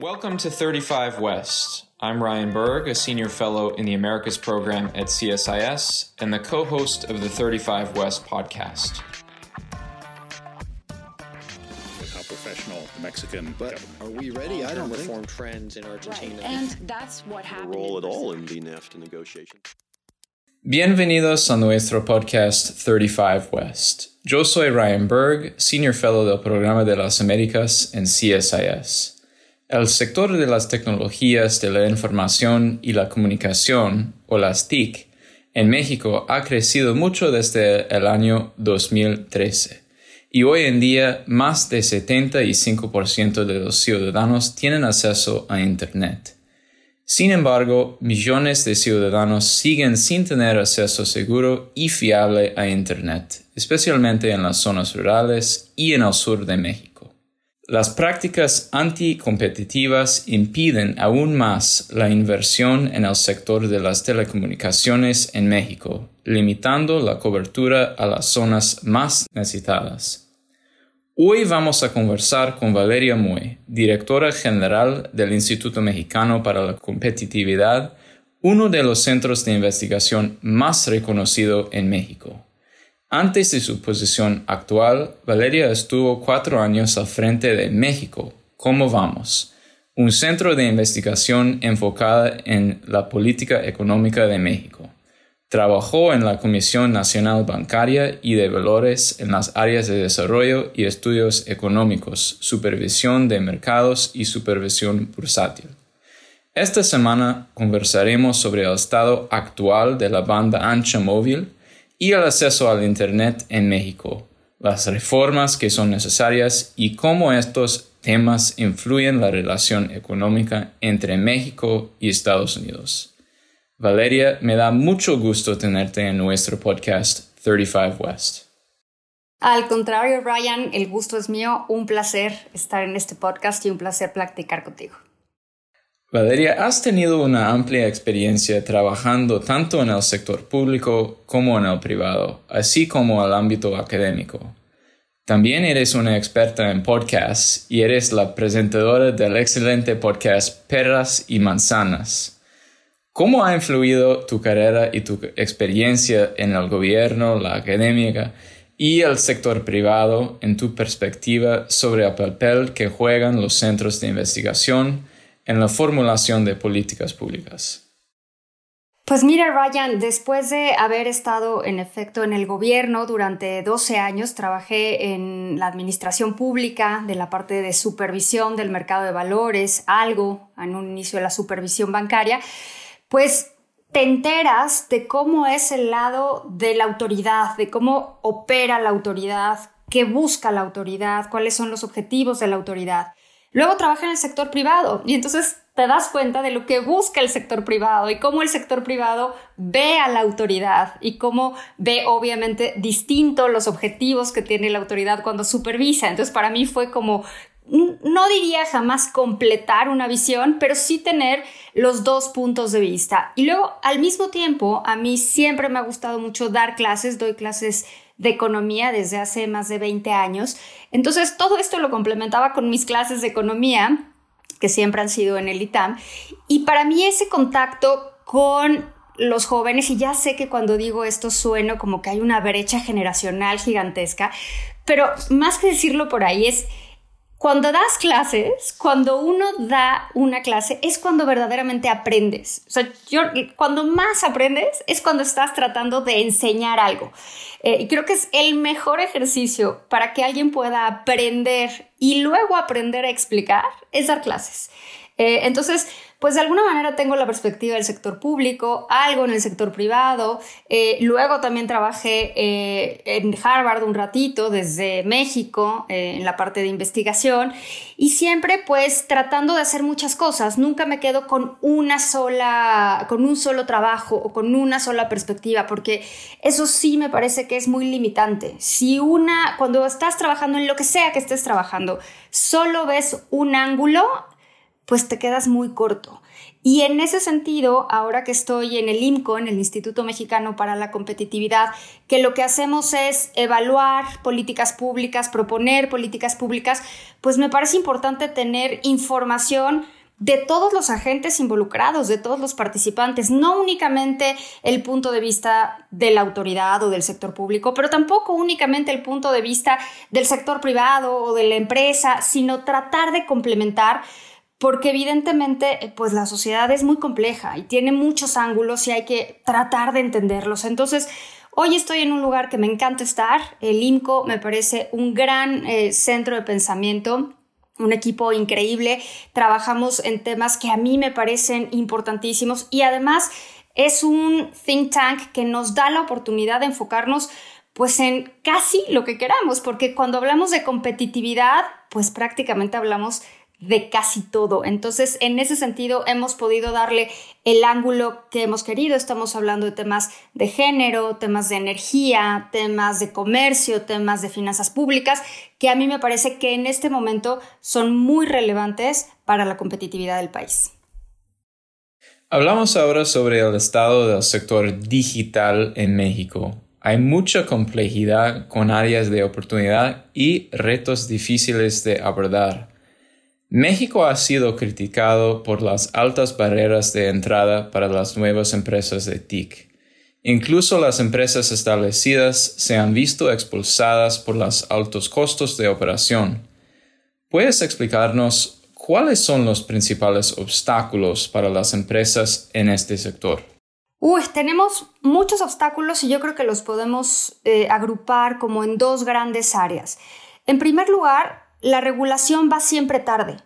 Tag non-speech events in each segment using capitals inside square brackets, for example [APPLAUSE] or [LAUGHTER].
Welcome to 35 West. I'm Ryan Berg, a senior fellow in the Americas program at CSIS and the co host of the 35 West podcast. How professional the Mexican But government. are we ready? I don't think reform trends in Argentina. And that's what happened. role at all in the NAFTA negotiations. Bienvenidos a nuestro podcast 35 West. Yo soy Ryan Berg, Senior Fellow del Programa de las Américas en CSIS. El sector de las tecnologías de la información y la comunicación, o las TIC, en México ha crecido mucho desde el año 2013. Y hoy en día más de 75% de los ciudadanos tienen acceso a Internet. Sin embargo, millones de ciudadanos siguen sin tener acceso seguro y fiable a Internet, especialmente en las zonas rurales y en el sur de México. Las prácticas anticompetitivas impiden aún más la inversión en el sector de las telecomunicaciones en México, limitando la cobertura a las zonas más necesitadas. Hoy vamos a conversar con Valeria Mue, directora general del Instituto Mexicano para la Competitividad, uno de los centros de investigación más reconocido en México. Antes de su posición actual, Valeria estuvo cuatro años al frente de México, ¿Cómo vamos? Un centro de investigación enfocada en la política económica de México. Trabajó en la Comisión Nacional Bancaria y de Valores en las áreas de desarrollo y estudios económicos, supervisión de mercados y supervisión bursátil. Esta semana conversaremos sobre el estado actual de la banda ancha móvil y el acceso al Internet en México, las reformas que son necesarias y cómo estos temas influyen la relación económica entre México y Estados Unidos. Valeria, me da mucho gusto tenerte en nuestro podcast 35 West. Al contrario, Ryan, el gusto es mío. Un placer estar en este podcast y un placer platicar contigo. Valeria, has tenido una amplia experiencia trabajando tanto en el sector público como en el privado, así como el ámbito académico. También eres una experta en podcasts y eres la presentadora del excelente podcast Perras y Manzanas. ¿Cómo ha influido tu carrera y tu experiencia en el gobierno, la académica y el sector privado en tu perspectiva sobre el papel que juegan los centros de investigación en la formulación de políticas públicas? Pues mira, Ryan, después de haber estado en efecto en el gobierno durante 12 años, trabajé en la administración pública, de la parte de supervisión del mercado de valores, algo en un inicio de la supervisión bancaria, pues te enteras de cómo es el lado de la autoridad, de cómo opera la autoridad, qué busca la autoridad, cuáles son los objetivos de la autoridad. Luego trabajé en el sector privado y entonces te das cuenta de lo que busca el sector privado y cómo el sector privado ve a la autoridad y cómo ve obviamente distinto los objetivos que tiene la autoridad cuando supervisa. Entonces para mí fue como, no diría jamás completar una visión, pero sí tener los dos puntos de vista. Y luego al mismo tiempo, a mí siempre me ha gustado mucho dar clases, doy clases de economía desde hace más de 20 años. Entonces, todo esto lo complementaba con mis clases de economía, que siempre han sido en el ITAM. Y para mí ese contacto con los jóvenes, y ya sé que cuando digo esto sueno como que hay una brecha generacional gigantesca, pero más que decirlo por ahí es cuando das clases, cuando uno da una clase, es cuando verdaderamente aprendes. O sea, yo, cuando más aprendes es cuando estás tratando de enseñar algo. Eh, y creo que es el mejor ejercicio para que alguien pueda aprender y luego aprender a explicar, es dar clases. Eh, entonces, pues de alguna manera tengo la perspectiva del sector público, algo en el sector privado. Eh, luego también trabajé eh, en Harvard un ratito desde México eh, en la parte de investigación y siempre pues tratando de hacer muchas cosas. Nunca me quedo con una sola, con un solo trabajo o con una sola perspectiva porque eso sí me parece que es muy limitante. Si una, cuando estás trabajando en lo que sea que estés trabajando, solo ves un ángulo, pues te quedas muy corto. Y en ese sentido, ahora que estoy en el IMCO, en el Instituto Mexicano para la Competitividad, que lo que hacemos es evaluar políticas públicas, proponer políticas públicas, pues me parece importante tener información de todos los agentes involucrados, de todos los participantes, no únicamente el punto de vista de la autoridad o del sector público, pero tampoco únicamente el punto de vista del sector privado o de la empresa, sino tratar de complementar porque evidentemente eh, pues la sociedad es muy compleja y tiene muchos ángulos y hay que tratar de entenderlos. Entonces, hoy estoy en un lugar que me encanta estar, el IMCO me parece un gran eh, centro de pensamiento un equipo increíble, trabajamos en temas que a mí me parecen importantísimos y además es un think tank que nos da la oportunidad de enfocarnos pues en casi lo que queramos, porque cuando hablamos de competitividad, pues prácticamente hablamos de casi todo. Entonces, en ese sentido, hemos podido darle el ángulo que hemos querido. Estamos hablando de temas de género, temas de energía, temas de comercio, temas de finanzas públicas, que a mí me parece que en este momento son muy relevantes para la competitividad del país. Hablamos ahora sobre el estado del sector digital en México. Hay mucha complejidad con áreas de oportunidad y retos difíciles de abordar. México ha sido criticado por las altas barreras de entrada para las nuevas empresas de TIC. Incluso las empresas establecidas se han visto expulsadas por los altos costos de operación. ¿Puedes explicarnos cuáles son los principales obstáculos para las empresas en este sector? Tenemos muchos obstáculos y yo creo que los podemos eh, agrupar como en dos grandes áreas. En primer lugar, la regulación va siempre tarde.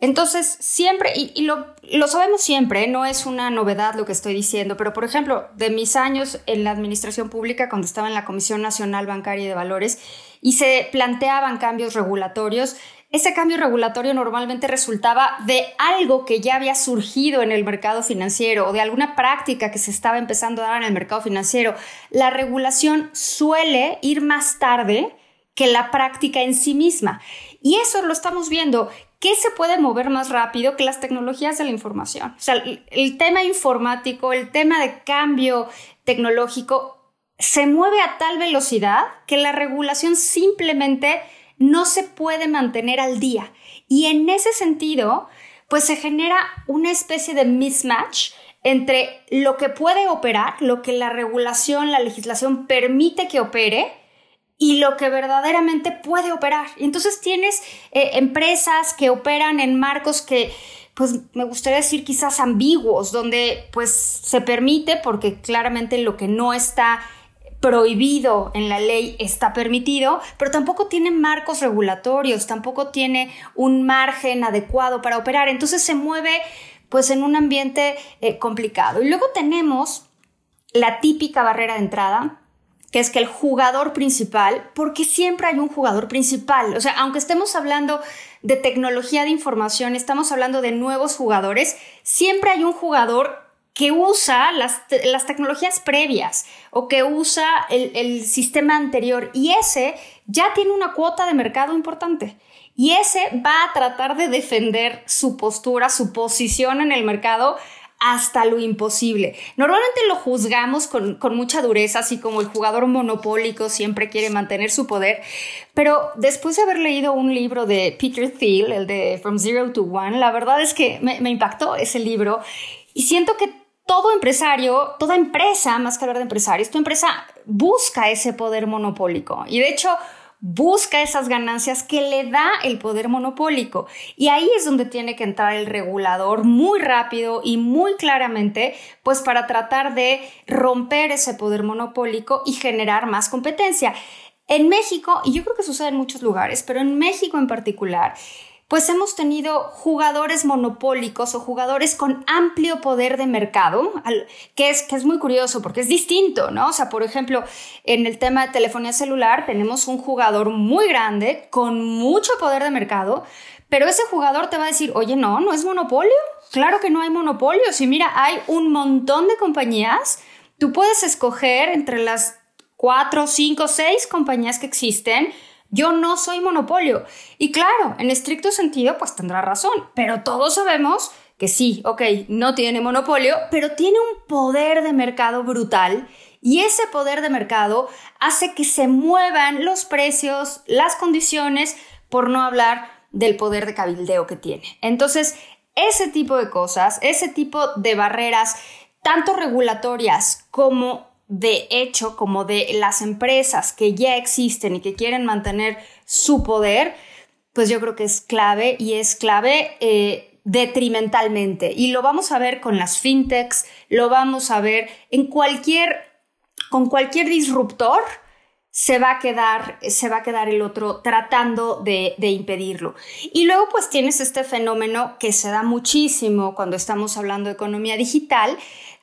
Entonces, siempre, y, lo, sabemos siempre, no es una novedad lo que estoy diciendo, pero por ejemplo, de mis años en la administración pública, cuando estaba en la Comisión Nacional Bancaria y de Valores, y se planteaban cambios regulatorios, ese cambio regulatorio normalmente resultaba de algo que ya había surgido en el mercado financiero o de alguna práctica que se estaba empezando a dar en el mercado financiero. La regulación suele ir más tarde que la práctica en sí misma. Y eso lo estamos viendo. ¿Qué se puede mover más rápido que las tecnologías de la información? O sea, el, tema informático, el tema de cambio tecnológico se mueve a tal velocidad que la regulación simplemente no se puede mantener al día. Y en ese sentido, pues se genera una especie de mismatch entre lo que puede operar, lo que la regulación, la legislación permite que opere, y lo que verdaderamente puede operar. Y entonces tienes eh, empresas que operan en marcos que, pues me gustaría decir quizás ambiguos, donde pues se permite, porque claramente lo que no está prohibido en la ley está permitido, pero tampoco tiene marcos regulatorios, tampoco tiene un margen adecuado para operar. Entonces se mueve pues en un ambiente eh, complicado. Y luego tenemos la típica barrera de entrada, que es que el jugador principal, porque siempre hay un jugador principal, o sea, aunque estemos hablando de tecnología de información, estamos hablando de nuevos jugadores, siempre hay un jugador que usa las, tecnologías previas o que usa el, el sistema anterior y ese ya tiene una cuota de mercado importante. Y ese va a tratar de defender su postura, su posición en el mercado hasta lo imposible. Normalmente lo juzgamos con, mucha dureza, así como el jugador monopólico siempre quiere mantener su poder, pero después de haber leído un libro de Peter Thiel, el de From Zero to One, la verdad es que me, me impactó ese libro y siento que todo empresario, toda empresa, más que hablar de empresarios, tu empresa busca ese poder monopólico. Y de hecho, busca esas ganancias que le da el poder monopólico. Y ahí es donde tiene que entrar el regulador muy rápido y muy claramente, pues para tratar de romper ese poder monopólico y generar más competencia. En México, y yo creo que sucede en muchos lugares, pero en México en particular, pues hemos tenido jugadores monopólicos o jugadores con amplio poder de mercado, que es, que es muy curioso porque es distinto, ¿no? O sea, por ejemplo, en el tema de telefonía celular tenemos un jugador muy grande con mucho poder de mercado, pero ese jugador te va a decir, oye, no, no es monopolio. Claro que no hay monopolio. Si mira, hay un montón de compañías, tú puedes escoger entre las cuatro, cinco, seis compañías que existen Yo no soy monopolio. Y claro, en estricto sentido, pues tendrá razón, pero todos sabemos que sí, ok, no tiene monopolio, pero tiene un poder de mercado brutal y ese poder de mercado hace que se muevan los precios, las condiciones, por no hablar del poder de cabildeo que tiene. Entonces, ese tipo de cosas, ese tipo de barreras, tanto regulatorias como de hecho, como de las empresas que ya existen y que quieren mantener su poder, pues yo creo que es clave y es clave eh, detrimentalmente. Y lo vamos a ver con las fintechs, lo vamos a ver en cualquier, con cualquier disruptor se va a quedar, se va a quedar el otro tratando de, impedirlo. Y luego pues tienes este fenómeno que se da muchísimo cuando estamos hablando de economía digital,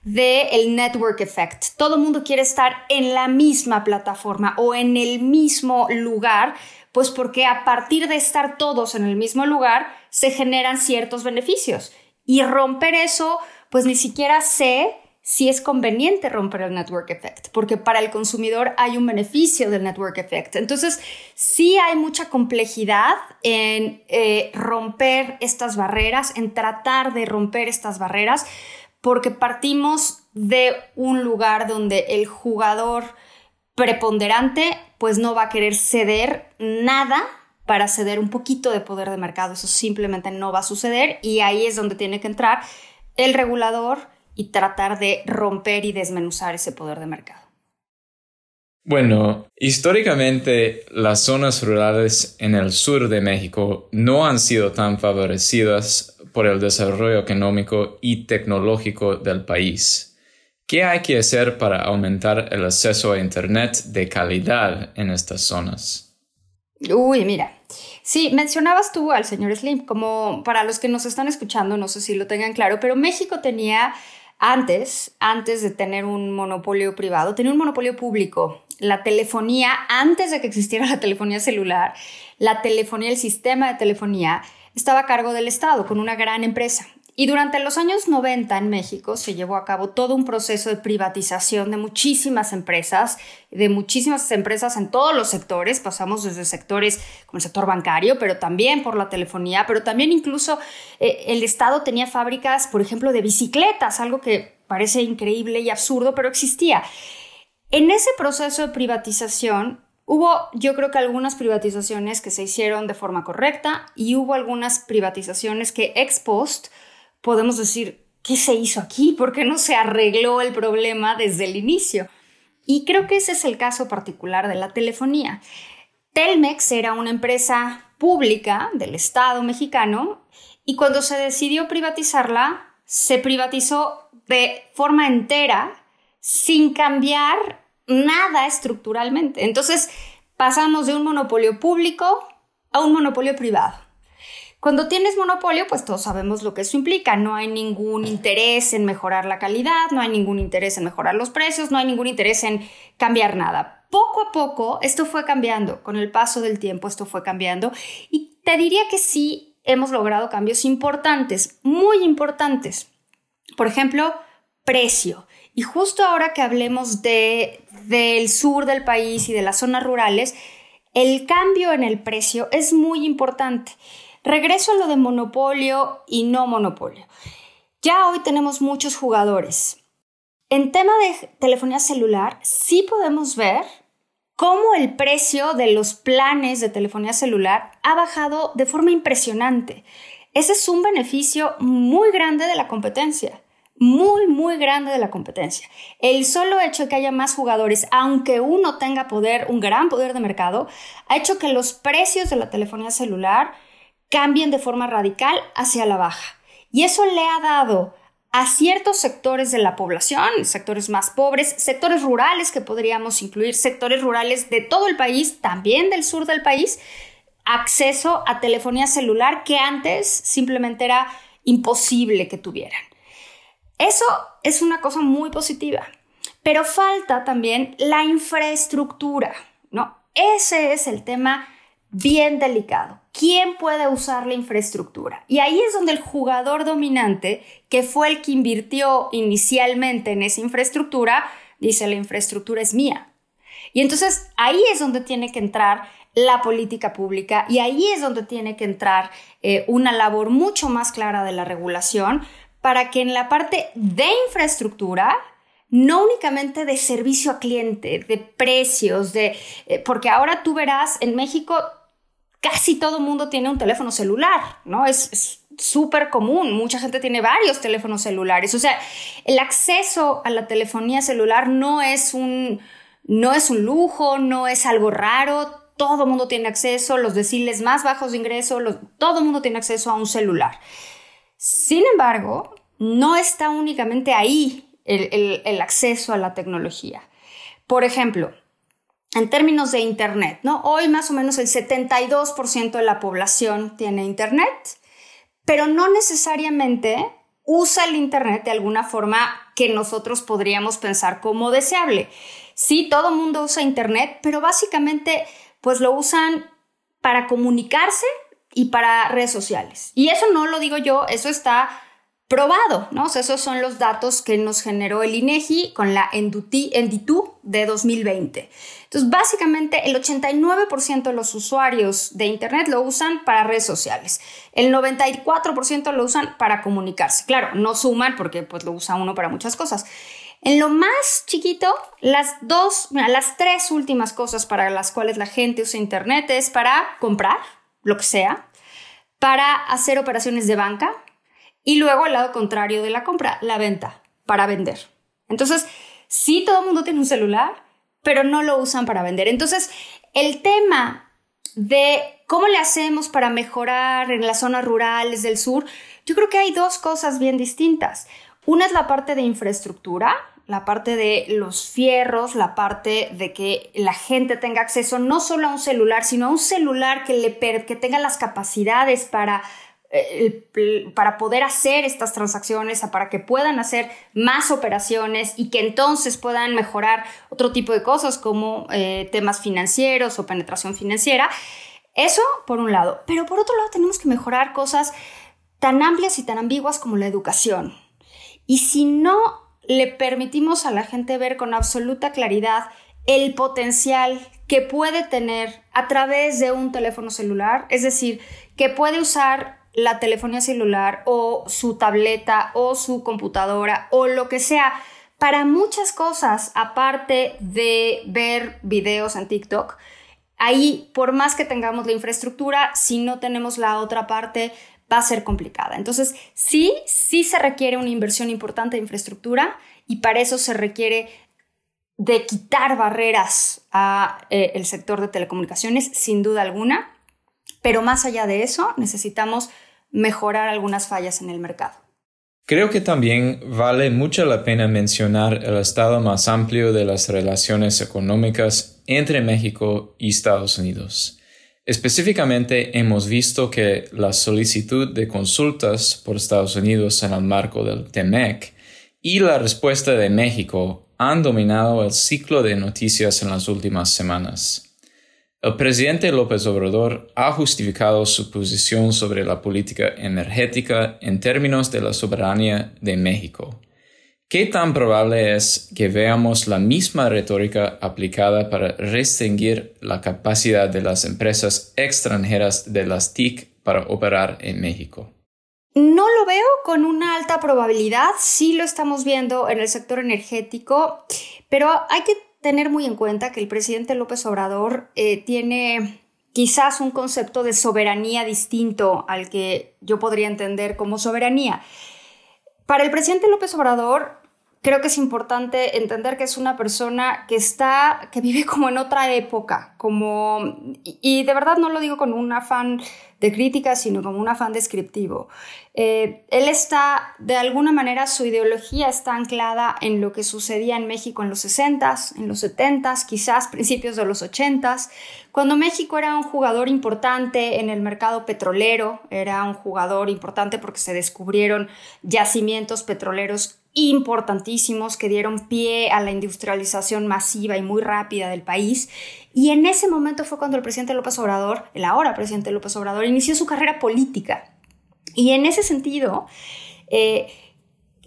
de el network effect. Todo el mundo quiere estar en la misma plataforma o en el mismo lugar, pues porque a partir de estar todos en el mismo lugar se generan ciertos beneficios. Y romper eso, pues ni siquiera sé si es conveniente romper el network effect, porque para el consumidor hay un beneficio del network effect. Entonces, sí hay mucha complejidad en eh, romper estas barreras, en tratar de romper estas barreras, porque partimos de un lugar donde el jugador preponderante pues no va a querer ceder nada para ceder un poquito de poder de mercado. Eso simplemente no va a suceder y ahí es donde tiene que entrar el regulador y tratar de romper y desmenuzar ese poder de mercado. Bueno, históricamente las zonas rurales en el sur de México no han sido tan favorecidas por el desarrollo económico y tecnológico del país. ¿Qué hay que hacer para aumentar el acceso a Internet de calidad en estas zonas? Uy, mira, Sí, mencionabas tú al señor Slim, como para los que nos están escuchando, no sé si lo tengan claro, pero México tenía antes, antes de tener un monopolio privado, tenía un monopolio público. La telefonía, antes de que existiera la telefonía celular, la telefonía, el sistema de telefonía, estaba a cargo del Estado con una gran empresa. Y durante los años 90 en México se llevó a cabo todo un proceso de privatización de muchísimas empresas, de muchísimas empresas en todos los sectores. Pasamos desde sectores como el sector bancario, pero también por la telefonía, pero también incluso eh, el Estado tenía fábricas, por ejemplo, de bicicletas, algo que parece increíble y absurdo, pero existía. En ese proceso de privatización Hubo, yo creo que algunas privatizaciones que se hicieron de forma correcta y hubo algunas privatizaciones que ex post podemos decir, ¿qué se hizo aquí? ¿Por qué no se arregló el problema desde el inicio? Y creo que ese es el caso particular de la telefonía. Telmex era una empresa pública del Estado mexicano y cuando se decidió privatizarla, se privatizó de forma entera sin cambiar nada estructuralmente. Entonces pasamos de un monopolio público a un monopolio privado. Cuando tienes monopolio, pues todos sabemos lo que eso implica. No hay ningún interés en mejorar la calidad, no hay ningún interés en mejorar los precios, no hay ningún interés en cambiar nada. Poco a poco esto fue cambiando, con el paso del tiempo esto fue cambiando y te diría que sí hemos logrado cambios importantes, muy importantes. Por ejemplo, precio. Y justo ahora que hablemos de, del sur del país y de las zonas rurales, el cambio en el precio es muy importante. Regreso a lo de monopolio y no monopolio. Ya hoy tenemos muchos jugadores. En tema de telefonía celular, sí podemos ver cómo el precio de los planes de telefonía celular ha bajado de forma impresionante. Ese es un beneficio muy grande de la competencia muy, muy grande de la competencia. El solo hecho de que haya más jugadores, aunque uno tenga poder, un gran poder de mercado, ha hecho que los precios de la telefonía celular cambien de forma radical hacia la baja. Y eso le ha dado a ciertos sectores de la población, sectores más pobres, sectores rurales que podríamos incluir, sectores rurales de todo el país, también del sur del país, acceso a telefonía celular que antes simplemente era imposible que tuvieran. Eso es una cosa muy positiva, pero falta también la infraestructura, ¿no? Ese es el tema bien delicado. ¿Quién puede usar la infraestructura? Y ahí es donde el jugador dominante, que fue el que invirtió inicialmente en esa infraestructura, dice la infraestructura es mía. Y entonces ahí es donde tiene que entrar la política pública y ahí es donde tiene que entrar eh, una labor mucho más clara de la regulación para que en la parte de infraestructura no únicamente de servicio a cliente, de precios, de eh, porque ahora tú verás en México casi todo mundo tiene un teléfono celular, ¿no? Es súper común, mucha gente tiene varios teléfonos celulares, o sea, el acceso a la telefonía celular no es un, no es un lujo, no es algo raro, todo mundo tiene acceso, los deciles más bajos de ingreso, todo mundo tiene acceso a un celular. Sin embargo, no está únicamente ahí el, acceso a la tecnología. Por ejemplo, en términos de Internet, ¿no? Hoy más o menos el 72% de la población tiene Internet, pero no necesariamente usa el Internet de alguna forma que nosotros podríamos pensar como deseable. Sí, todo el mundo usa Internet, pero básicamente pues lo usan para comunicarse y para redes sociales. Y eso no lo digo yo, eso está probado, ¿no? esos son los datos que nos generó el INEGI con la Enditu de 2020. Entonces, básicamente el 89% de los usuarios de Internet lo usan para redes sociales. El 94% lo usan para comunicarse. Claro, no suman porque pues lo usa uno para muchas cosas. En lo más chiquito, las dos, las tres últimas cosas para las cuales la gente usa Internet es para comprar, lo que sea, para hacer operaciones de banca, y luego el lado contrario de la compra, la venta, para vender. Entonces, sí, todo el mundo tiene un celular, pero no lo usan para vender. Entonces, el tema de cómo le hacemos para mejorar en las zonas rurales del sur, yo creo que hay dos cosas bien distintas. Una es la parte de infraestructura, la parte de los fierros, la parte de que la gente tenga acceso no solo a un celular, sino a un celular que, le que tenga las capacidades para eh, para poder hacer estas transacciones, para que puedan hacer más operaciones y que entonces puedan mejorar otro tipo de cosas como eh, temas financieros o penetración financiera. Eso por un lado. Pero por otro lado tenemos que mejorar cosas tan amplias y tan ambiguas como la educación. Y si no le permitimos a la gente ver con absoluta claridad el potencial que puede tener a través de un teléfono celular, es decir, que puede usar la telefonía celular o su tableta o su computadora o lo que sea para muchas cosas aparte de ver videos en TikTok. Ahí, por más que tengamos la infraestructura, si no tenemos la otra parte, va a ser complicada. Entonces, sí, sí se requiere una inversión importante de infraestructura y para eso se requiere de quitar barreras al eh, sector de telecomunicaciones, sin duda alguna. Pero más allá de eso, necesitamos mejorar algunas fallas en el mercado. Creo que también vale mucho la pena mencionar el estado más amplio de las relaciones económicas entre México y Estados Unidos. Específicamente hemos visto que la solicitud de consultas por Estados Unidos en el marco del TEMEC y la respuesta de México han dominado el ciclo de noticias en las últimas semanas. El presidente López Obrador ha justificado su posición sobre la política energética en términos de la soberanía de México. ¿Qué tan probable es que veamos la misma retórica aplicada para restringir la capacidad de las empresas extranjeras de las TIC para operar en México? No lo veo con una alta probabilidad, sí lo estamos viendo en el sector energético, pero hay que tener muy en cuenta que el presidente López Obrador eh, tiene quizás un concepto de soberanía distinto al que yo podría entender como soberanía. Para el presidente López Obrador, creo que es importante entender que es una persona que está, que vive como en otra época, como, y de verdad no lo digo con un afán de crítica, sino como un afán descriptivo. Eh, él está, de alguna manera, su ideología está anclada en lo que sucedía en México en los 60s, en los 70s, quizás principios de los 80s, cuando México era un jugador importante en el mercado petrolero, era un jugador importante porque se descubrieron yacimientos petroleros importantísimos que dieron pie a la industrialización masiva y muy rápida del país. Y en ese momento fue cuando el presidente López Obrador, el ahora presidente López Obrador, inició su carrera política. Y en ese sentido, eh,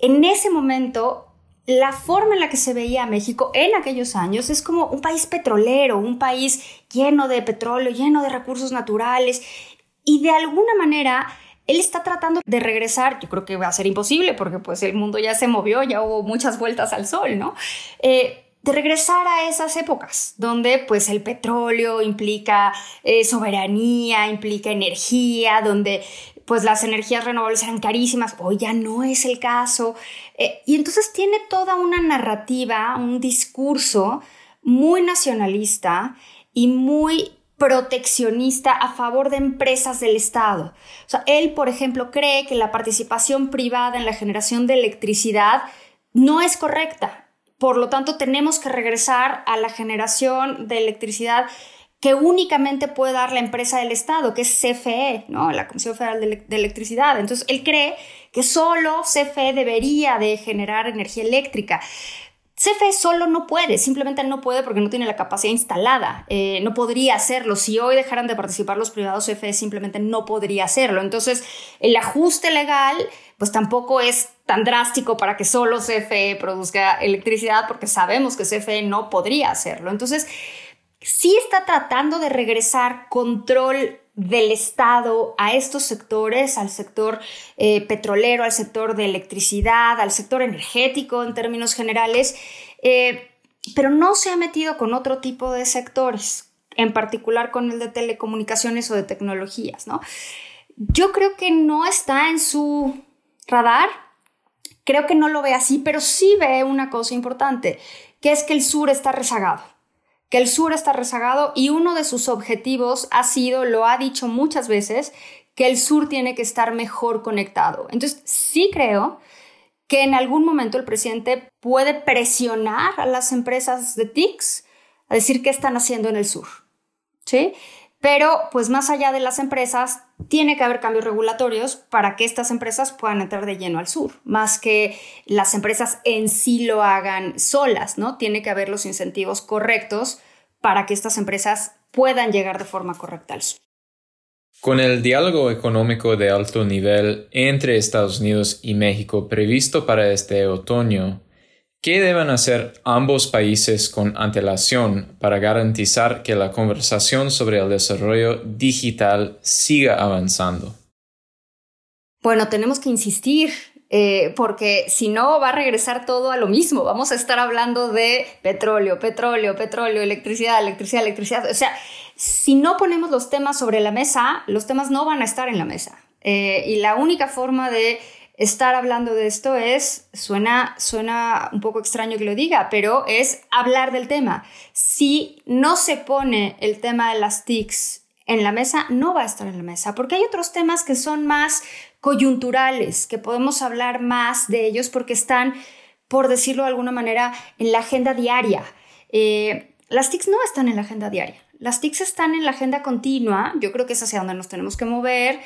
en ese momento, la forma en la que se veía México en aquellos años es como un país petrolero, un país lleno de petróleo, lleno de recursos naturales y de alguna manera él está tratando de regresar, yo creo que va a ser imposible porque pues el mundo ya se movió, ya hubo muchas vueltas al sol, ¿no? Eh, de regresar a esas épocas donde pues el petróleo implica eh, soberanía, implica energía, donde pues las energías renovables eran carísimas, hoy ya no es el caso. Eh, y entonces tiene toda una narrativa, un discurso muy nacionalista y muy proteccionista a favor de empresas del Estado. O sea, él, por ejemplo, cree que la participación privada en la generación de electricidad no es correcta. Por lo tanto, tenemos que regresar a la generación de electricidad que únicamente puede dar la empresa del Estado, que es CFE, ¿no? la Comisión Federal de, Electricidad. Entonces, él cree que solo CFE debería de generar energía eléctrica. CFE solo no puede, simplemente no puede porque no tiene la capacidad instalada, eh, no podría hacerlo. Si hoy dejaran de participar los privados, CFE simplemente no podría hacerlo. Entonces, el ajuste legal, pues tampoco es tan drástico para que solo CFE produzca electricidad porque sabemos que CFE no podría hacerlo. Entonces, sí está tratando de regresar control del Estado a estos sectores, al sector eh, petrolero, al sector de electricidad, al sector energético en términos generales, eh, pero no se ha metido con otro tipo de sectores, en particular con el de telecomunicaciones o de tecnologías, ¿no? Yo creo que no está en su radar, creo que no lo ve así, pero sí ve una cosa importante, que es que el sur está rezagado que el sur está rezagado y uno de sus objetivos ha sido, lo ha dicho muchas veces, que el sur tiene que estar mejor conectado. Entonces, sí creo que en algún momento el presidente puede presionar a las empresas de TICS a decir qué están haciendo en el sur. ¿Sí? Pero, pues más allá de las empresas, tiene que haber cambios regulatorios para que estas empresas puedan entrar de lleno al sur, más que las empresas en sí lo hagan solas, ¿no? Tiene que haber los incentivos correctos para que estas empresas puedan llegar de forma correcta al sur. Con el diálogo económico de alto nivel entre Estados Unidos y México previsto para este otoño, ¿Qué deben hacer ambos países con antelación para garantizar que la conversación sobre el desarrollo digital siga avanzando? Bueno, tenemos que insistir, eh, porque si no va a regresar todo a lo mismo. Vamos a estar hablando de petróleo, petróleo, petróleo, electricidad, electricidad, electricidad. O sea, si no ponemos los temas sobre la mesa, los temas no van a estar en la mesa. Eh, y la única forma de estar hablando de esto es, suena, suena un poco extraño que lo diga, pero es hablar del tema. Si no se pone el tema de las TICs en la mesa, no va a estar en la mesa, porque hay otros temas que son más coyunturales, que podemos hablar más de ellos porque están, por decirlo de alguna manera, en la agenda diaria. Eh, las TICs no están en la agenda diaria. Las TICs están en la agenda continua, yo creo que es hacia donde nos tenemos que mover,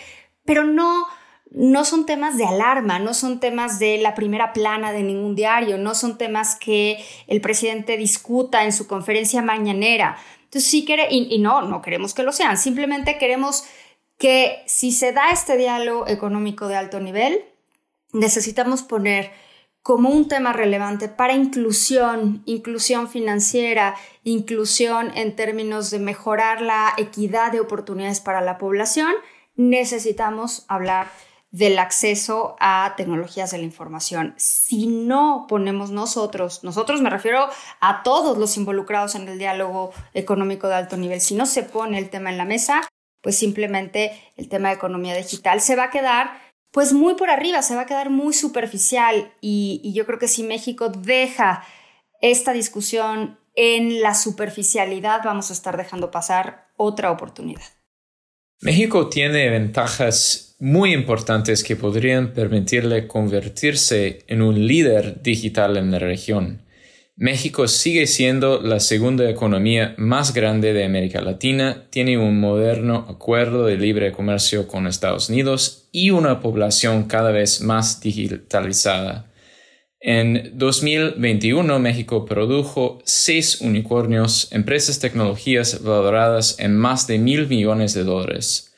pero no no son temas de alarma, no son temas de la primera plana de ningún diario, no son temas que el presidente discuta en su conferencia mañanera. Entonces sí quiere, y, no, no queremos que lo sean, simplemente queremos que si se da este diálogo económico de alto nivel, necesitamos poner como un tema relevante para inclusión, inclusión financiera, inclusión en términos de mejorar la equidad de oportunidades para la población, necesitamos hablar del acceso a tecnologías de la información. Si no ponemos nosotros, nosotros me refiero a todos los involucrados en el diálogo económico de alto nivel, si no se pone el tema en la mesa, pues simplemente el tema de economía digital se va a quedar pues muy por arriba, se va a quedar muy superficial y, y yo creo que si México deja esta discusión en la superficialidad, vamos a estar dejando pasar otra oportunidad. México tiene ventajas muy importantes que podrían permitirle convertirse en un líder digital en la región. México sigue siendo la segunda economía más grande de América Latina, tiene un moderno acuerdo de libre comercio con Estados Unidos y una población cada vez más digitalizada. En 2021, México produjo seis unicornios, empresas tecnologías valoradas en más de mil millones de dólares.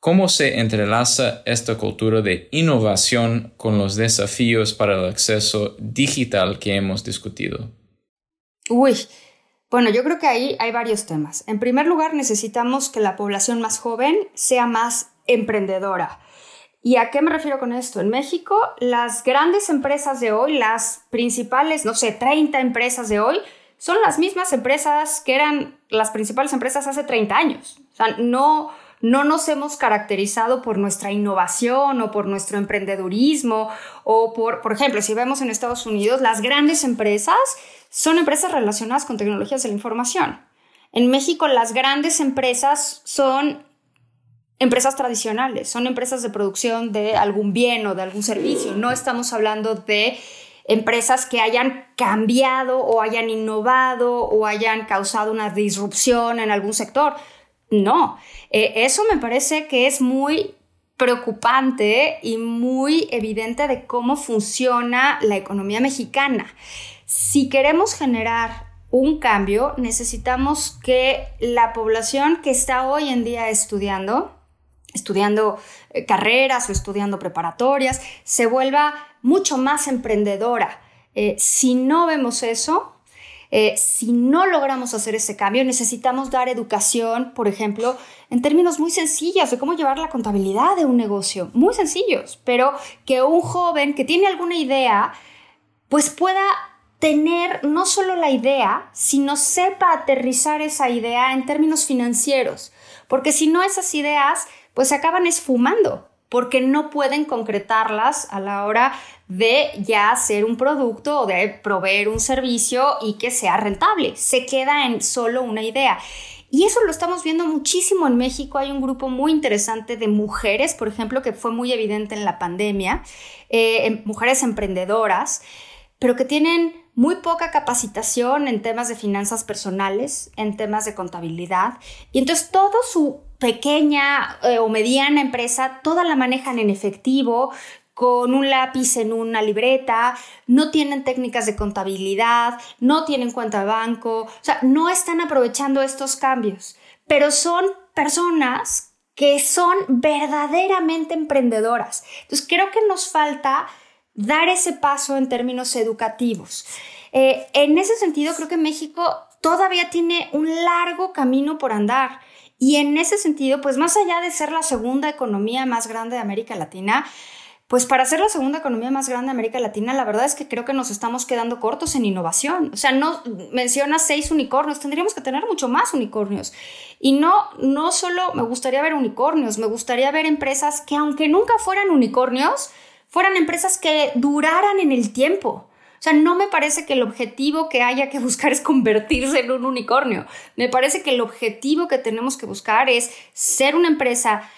¿Cómo se entrelaza esta cultura de innovación con los desafíos para el acceso digital que hemos discutido? Uy, bueno, yo creo que ahí hay varios temas. En primer lugar, necesitamos que la población más joven sea más emprendedora. ¿Y a qué me refiero con esto? En México, las grandes empresas de hoy, las principales, no sé, 30 empresas de hoy, son las mismas empresas que eran las principales empresas hace 30 años. O sea, no, no nos hemos caracterizado por nuestra innovación o por nuestro emprendedurismo o por, por ejemplo, si vemos en Estados Unidos, las grandes empresas son empresas relacionadas con tecnologías de la información. En México, las grandes empresas son empresas tradicionales, son empresas de producción de algún bien o de algún servicio. No estamos hablando de empresas que hayan cambiado o hayan innovado o hayan causado una disrupción en algún sector. No, eh, eso me parece que es muy preocupante y muy evidente de cómo funciona la economía mexicana. Si queremos generar un cambio, necesitamos que la población que está hoy en día estudiando, estudiando eh, carreras o estudiando preparatorias, se vuelva mucho más emprendedora. Eh, si no vemos eso, eh, si no logramos hacer ese cambio, necesitamos dar educación, por ejemplo, en términos muy sencillos de cómo llevar la contabilidad de un negocio, muy sencillos, pero que un joven que tiene alguna idea, pues pueda tener no solo la idea, sino sepa aterrizar esa idea en términos financieros, porque si no esas ideas, pues se acaban esfumando porque no pueden concretarlas a la hora de ya hacer un producto o de proveer un servicio y que sea rentable. Se queda en solo una idea. Y eso lo estamos viendo muchísimo en México. Hay un grupo muy interesante de mujeres, por ejemplo, que fue muy evidente en la pandemia, eh, em, mujeres emprendedoras, pero que tienen muy poca capacitación en temas de finanzas personales, en temas de contabilidad. Y entonces todo su pequeña eh, o mediana empresa, toda la manejan en efectivo, con un lápiz en una libreta, no tienen técnicas de contabilidad, no tienen cuenta de banco, o sea, no están aprovechando estos cambios, pero son personas que son verdaderamente emprendedoras. Entonces, creo que nos falta dar ese paso en términos educativos. Eh, en ese sentido, creo que México todavía tiene un largo camino por andar. Y en ese sentido, pues más allá de ser la segunda economía más grande de América Latina, pues para ser la segunda economía más grande de América Latina, la verdad es que creo que nos estamos quedando cortos en innovación. O sea, no mencionas seis unicornios, tendríamos que tener mucho más unicornios. Y no, no solo me gustaría ver unicornios, me gustaría ver empresas que aunque nunca fueran unicornios, fueran empresas que duraran en el tiempo. O sea, no me parece que el objetivo que haya que [LAUGHS] buscar es convertirse en un unicornio. Me parece que el objetivo que tenemos que buscar es ser una empresa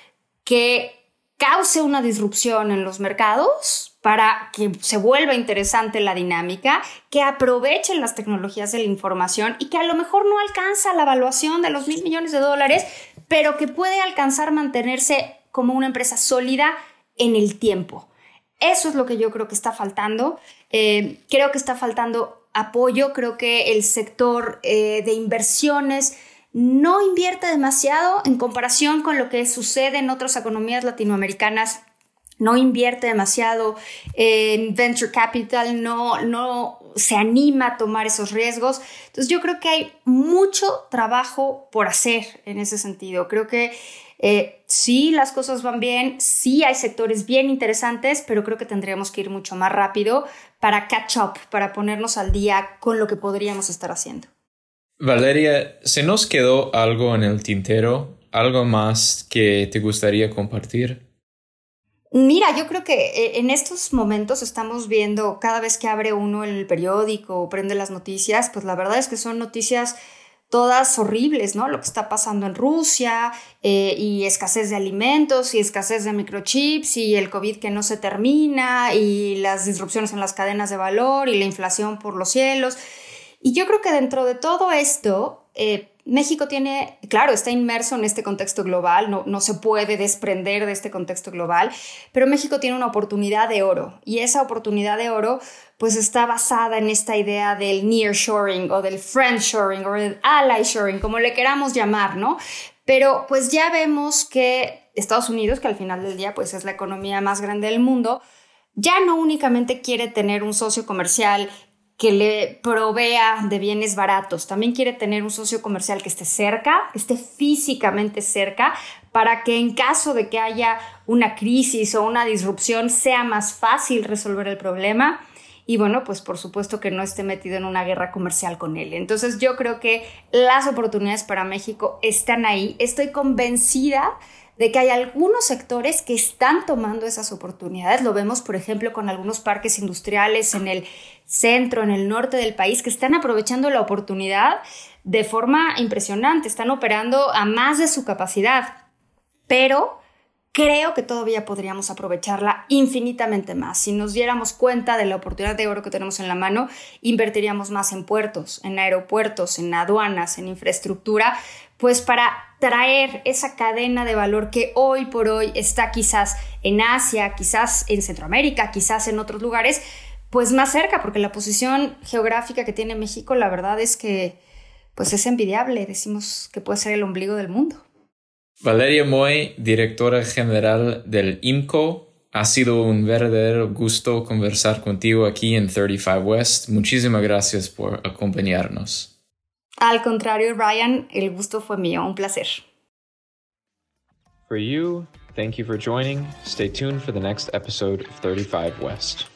que cause una disrupción en los mercados para que se vuelva interesante la dinámica, que aprovechen las tecnologías de la información y que a lo mejor no alcanza la evaluación de los mil millones de dólares, pero que puede alcanzar mantenerse como una empresa sólida en el tiempo. Eso es lo que yo creo que está faltando. Eh, creo que está faltando apoyo, creo que el sector eh, de inversiones no invierte demasiado en comparación con lo que sucede en otras economías latinoamericanas. No invierte demasiado en venture capital, no, no se anima a tomar esos riesgos. Entonces yo creo que hay mucho trabajo por hacer en ese sentido. Creo que eh, sí, las cosas van bien, sí hay sectores bien interesantes, pero creo que tendríamos que ir mucho más rápido para catch up, para ponernos al día con lo que podríamos estar haciendo. Valeria, ¿se nos quedó algo en el tintero? ¿Algo más que te gustaría compartir? Mira, yo creo que eh, en estos momentos estamos viendo cada vez que abre uno el periódico o prende las noticias, pues la verdad es que son noticias todas horribles, ¿no? Lo que está pasando en Rusia eh, y escasez de alimentos y escasez de microchips y el COVID que no se termina y las disrupciones en las cadenas de valor y la inflación por los cielos. Y yo creo que dentro de todo esto, eh, México tiene, claro, está inmerso en este contexto global, no, no se puede desprender de este contexto global, pero México tiene una oportunidad de oro y esa oportunidad de oro pues está basada en esta idea del nearshoring o del friendshoring o del ally shoring, como le queramos llamar, ¿no? Pero pues ya vemos que Estados Unidos, que al final del día pues es la economía más grande del mundo, ya no únicamente quiere tener un socio comercial que le provea de bienes baratos, también quiere tener un socio comercial que esté cerca, que esté físicamente cerca, para que en caso de que haya una crisis o una disrupción sea más fácil resolver el problema y bueno, pues por supuesto que no esté metido en una guerra comercial con él. Entonces yo creo que las oportunidades para México están ahí. Estoy convencida de que hay algunos sectores que están tomando esas oportunidades. Lo vemos, por ejemplo, con algunos parques industriales en el centro, en el norte del país, que están aprovechando la oportunidad de forma impresionante, están operando a más de su capacidad. Pero creo que todavía podríamos aprovecharla infinitamente más. Si nos diéramos cuenta de la oportunidad de oro que tenemos en la mano, invertiríamos más en puertos, en aeropuertos, en aduanas, en infraestructura, pues para traer esa cadena de valor que hoy por hoy está quizás en Asia, quizás en Centroamérica, quizás en otros lugares, pues más cerca, porque la posición geográfica que tiene México, la verdad es que pues es envidiable, decimos que puede ser el ombligo del mundo. Valeria Moy, directora general del IMCO, ha sido un verdadero gusto conversar contigo aquí en 35 West. Muchísimas gracias por acompañarnos. Al contrario, Ryan, el gusto fue mío, un placer. For you, thank you for joining. Stay tuned for the next episode of 35 West.